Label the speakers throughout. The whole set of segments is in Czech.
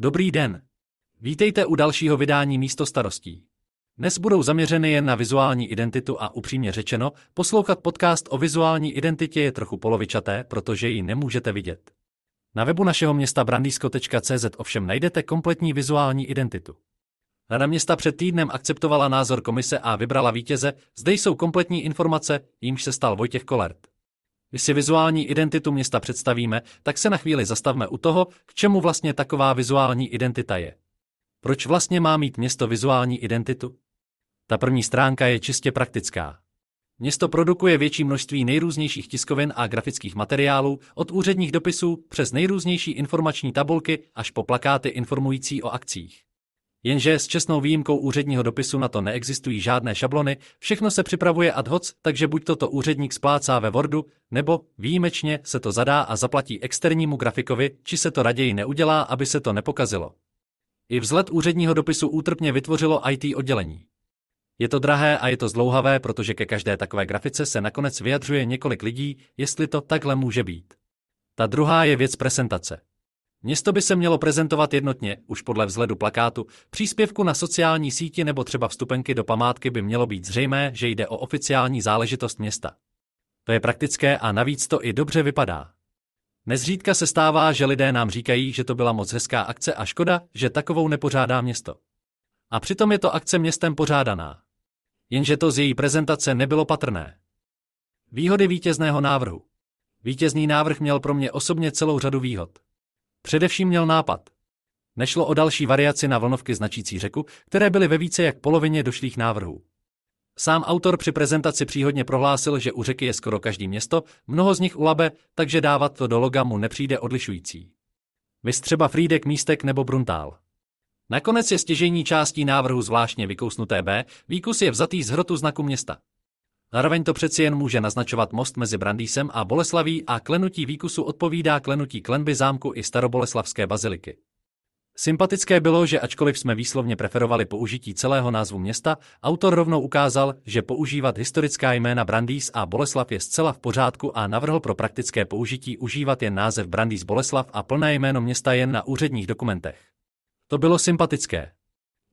Speaker 1: Dobrý den. Vítejte u dalšího vydání Místo starostí. Dnes budou zaměřeny jen na vizuální identitu a upřímně řečeno, poslouchat podcast o vizuální identitě je trochu polovičaté, protože ji nemůžete vidět. Na webu našeho města brandisko.cz ovšem najdete kompletní vizuální identitu. Rada města před týdnem akceptovala názor komise a vybrala vítěze, zde jsou kompletní informace, jímž se stal Vojtěch Kolert. Když si vizuální identitu města představíme, tak se na chvíli zastavme u toho, k čemu vlastně taková vizuální identita je. Proč vlastně má mít město vizuální identitu? Ta první stránka je čistě praktická. Město produkuje větší množství nejrůznějších tiskovin a grafických materiálů, od úředních dopisů přes nejrůznější informační tabulky až po plakáty informující o akcích. Jenže s čestnou výjimkou úředního dopisu na to neexistují žádné šablony, všechno se připravuje ad hoc, takže buď toto úředník splácá ve Wordu, nebo výjimečně se to zadá a zaplatí externímu grafikovi, či se to raději neudělá, aby se to nepokazilo. I vzhled úředního dopisu útrpně vytvořilo IT oddělení. Je to drahé a je to zdlouhavé, protože ke každé takové grafice se nakonec vyjadřuje několik lidí, jestli to takhle může být. Ta druhá je věc prezentace. Město by se mělo prezentovat jednotně, už podle vzhledu plakátu, příspěvku na sociální síti nebo třeba vstupenky do památky by mělo být zřejmé, že jde o oficiální záležitost města. To je praktické a navíc to i dobře vypadá. Nezřídka se stává, že lidé nám říkají, že to byla moc hezká akce a škoda, že takovou nepořádá město. A přitom je to akce městem pořádaná. Jenže to z její prezentace nebylo patrné. Výhody vítězného návrhu. Vítězný návrh měl pro mě osobně celou řadu výhod. Především měl nápad. Nešlo o další variaci na vlnovky značící řeku, které byly ve více jak polovině došlých návrhů. Sám autor při prezentaci příhodně prohlásil, že u řeky je skoro každý město, mnoho z nich u Labe, takže dávat to do loga mu nepřijde odlišující. Vys třeba Frídek, Místek nebo Bruntál. Nakonec je stěžení částí návrhu zvláštně vykousnuté B, výkus je vzatý z hrotu znaku města. Zároveň to přeci jen může naznačovat most mezi Brandýsem a Boleslaví a klenutí výkusu odpovídá klenutí klenby zámku i staroboleslavské baziliky. Sympatické bylo, že ačkoliv jsme výslovně preferovali použití celého názvu města, autor rovnou ukázal, že používat historická jména Brandýs a Boleslav je zcela v pořádku a navrhl pro praktické použití užívat jen název Brandýs Boleslav a plné jméno města jen na úředních dokumentech. To bylo sympatické.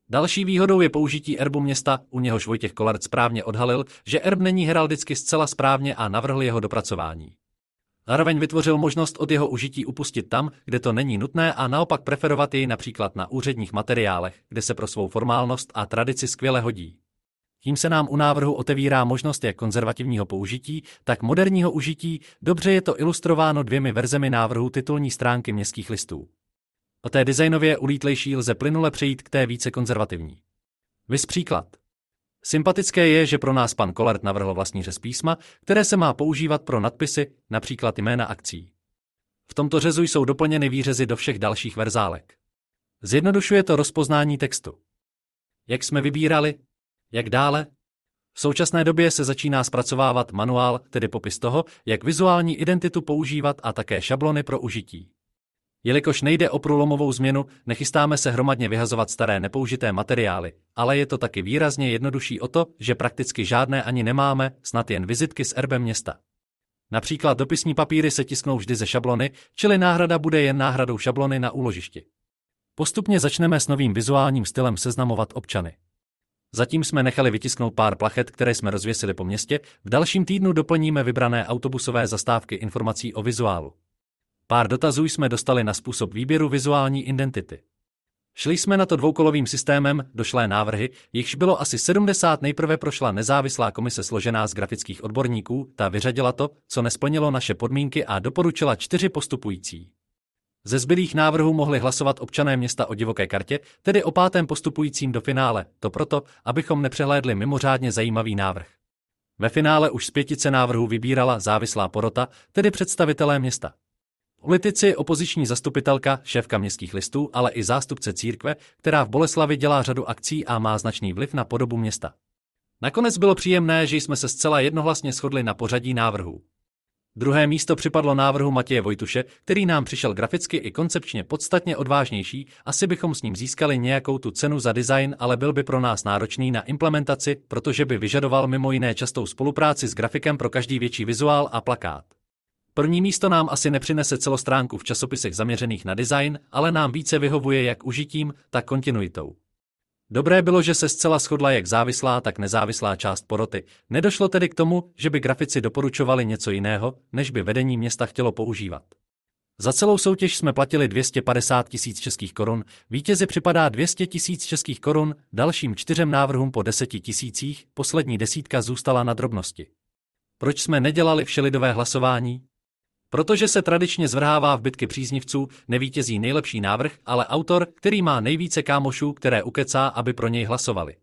Speaker 1: Další výhodou je použití erbu města, u něhož Vojtěch Kolart správně odhalil, že erb není heraldicky zcela správně a navrhl jeho dopracování. Zároveň vytvořil možnost od jeho užití upustit tam, kde to není nutné a naopak preferovat jej například na úředních materiálech, kde se pro svou formálnost a tradici skvěle hodí. Tím se nám u návrhu otevírá možnost jak konzervativního použití, tak moderního užití, dobře je to ilustrováno dvěmi verzemi návrhu titulní stránky městských listů. O té designově ulítlejší lze plynule přejít k té více konzervativní. Vys příklad. Sympatické je, že pro nás pan Kolert navrhl vlastní řez písma, které se má používat pro nadpisy, například jména akcí. V tomto řezu jsou doplněny výřezy do všech dalších verzálek. Zjednodušuje to rozpoznání textu. Jak jsme vybírali? Jak dále? V současné době se začíná zpracovávat manuál, tedy popis toho, jak vizuální identitu používat a také šablony pro užití. Jelikož nejde o průlomovou změnu, nechystáme se hromadně vyhazovat staré nepoužité materiály, ale je to taky výrazně jednodušší o to, že prakticky žádné ani nemáme, snad jen vizitky s erbem města. Například dopisní papíry se tisknou vždy ze šablony, čili náhrada bude jen náhradou šablony na úložišti. Postupně začneme s novým vizuálním stylem seznamovat občany. Zatím jsme nechali vytisknout pár plachet, které jsme rozvěsili po městě, v dalším týdnu doplníme vybrané autobusové zastávky informací o vizuálu. Pár dotazů jsme dostali na způsob výběru vizuální identity. Šli jsme na to dvoukolovým systémem, došlé návrhy, jichž bylo asi 70 nejprve prošla nezávislá komise složená z grafických odborníků, ta vyřadila to, co nesplnilo naše podmínky a doporučila čtyři postupující. Ze zbylých návrhů mohli hlasovat občané města o divoké kartě, tedy o pátém postupujícím do finále, to proto, abychom nepřehlédli mimořádně zajímavý návrh. Ve finále už z pětice návrhů vybírala závislá porota, tedy představitelé města. Politici, opoziční zastupitelka, šéfka městských listů, ale i zástupce církve, která v Boleslavi dělá řadu akcí a má značný vliv na podobu města. Nakonec bylo příjemné, že jsme se zcela jednohlasně shodli na pořadí návrhů. Druhé místo připadlo návrhu Matěje Vojtuše, který nám přišel graficky i koncepčně podstatně odvážnější, asi bychom s ním získali nějakou tu cenu za design, ale byl by pro nás náročný na implementaci, protože by vyžadoval mimo jiné častou spolupráci s grafikem pro každý větší vizuál a plakát. První místo nám asi nepřinese celostránku v časopisech zaměřených na design, ale nám více vyhovuje jak užitím, tak kontinuitou. Dobré bylo, že se zcela shodla jak závislá, tak nezávislá část poroty. Nedošlo tedy k tomu, že by grafici doporučovali něco jiného, než by vedení města chtělo používat. Za celou soutěž jsme platili 250 tisíc českých korun, vítězi připadá 200 tisíc českých korun, dalším čtyřem návrhům po deseti tisících, poslední desítka zůstala na drobnosti. Proč jsme nedělali všelidové hlasování? Protože se tradičně zvrhává v bitky příznivců, nevítězí nejlepší návrh, ale autor, který má nejvíce kámošů, které ukecá, aby pro něj hlasovali.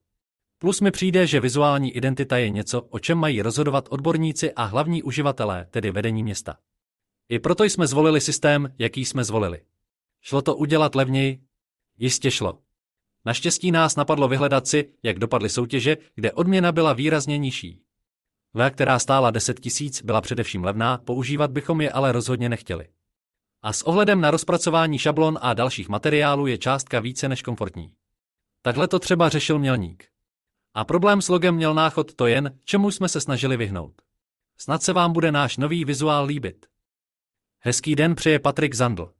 Speaker 1: Plus mi přijde, že vizuální identita je něco, o čem mají rozhodovat odborníci a hlavní uživatelé, tedy vedení města. I proto jsme zvolili systém, jaký jsme zvolili. Šlo to udělat levněji? Jistě šlo. Naštěstí nás napadlo vyhledat si, jak dopadly soutěže, kde odměna byla výrazně nižší. V, která stála 10 tisíc, byla především levná, používat bychom je ale rozhodně nechtěli. A s ohledem na rozpracování šablon a dalších materiálů je částka více než komfortní. Takhle to třeba řešil mělník. A problém s logem měl náchod to jen, čemu jsme se snažili vyhnout. Snad se vám bude náš nový vizuál líbit. Hezký den přeje Patrik Zandl.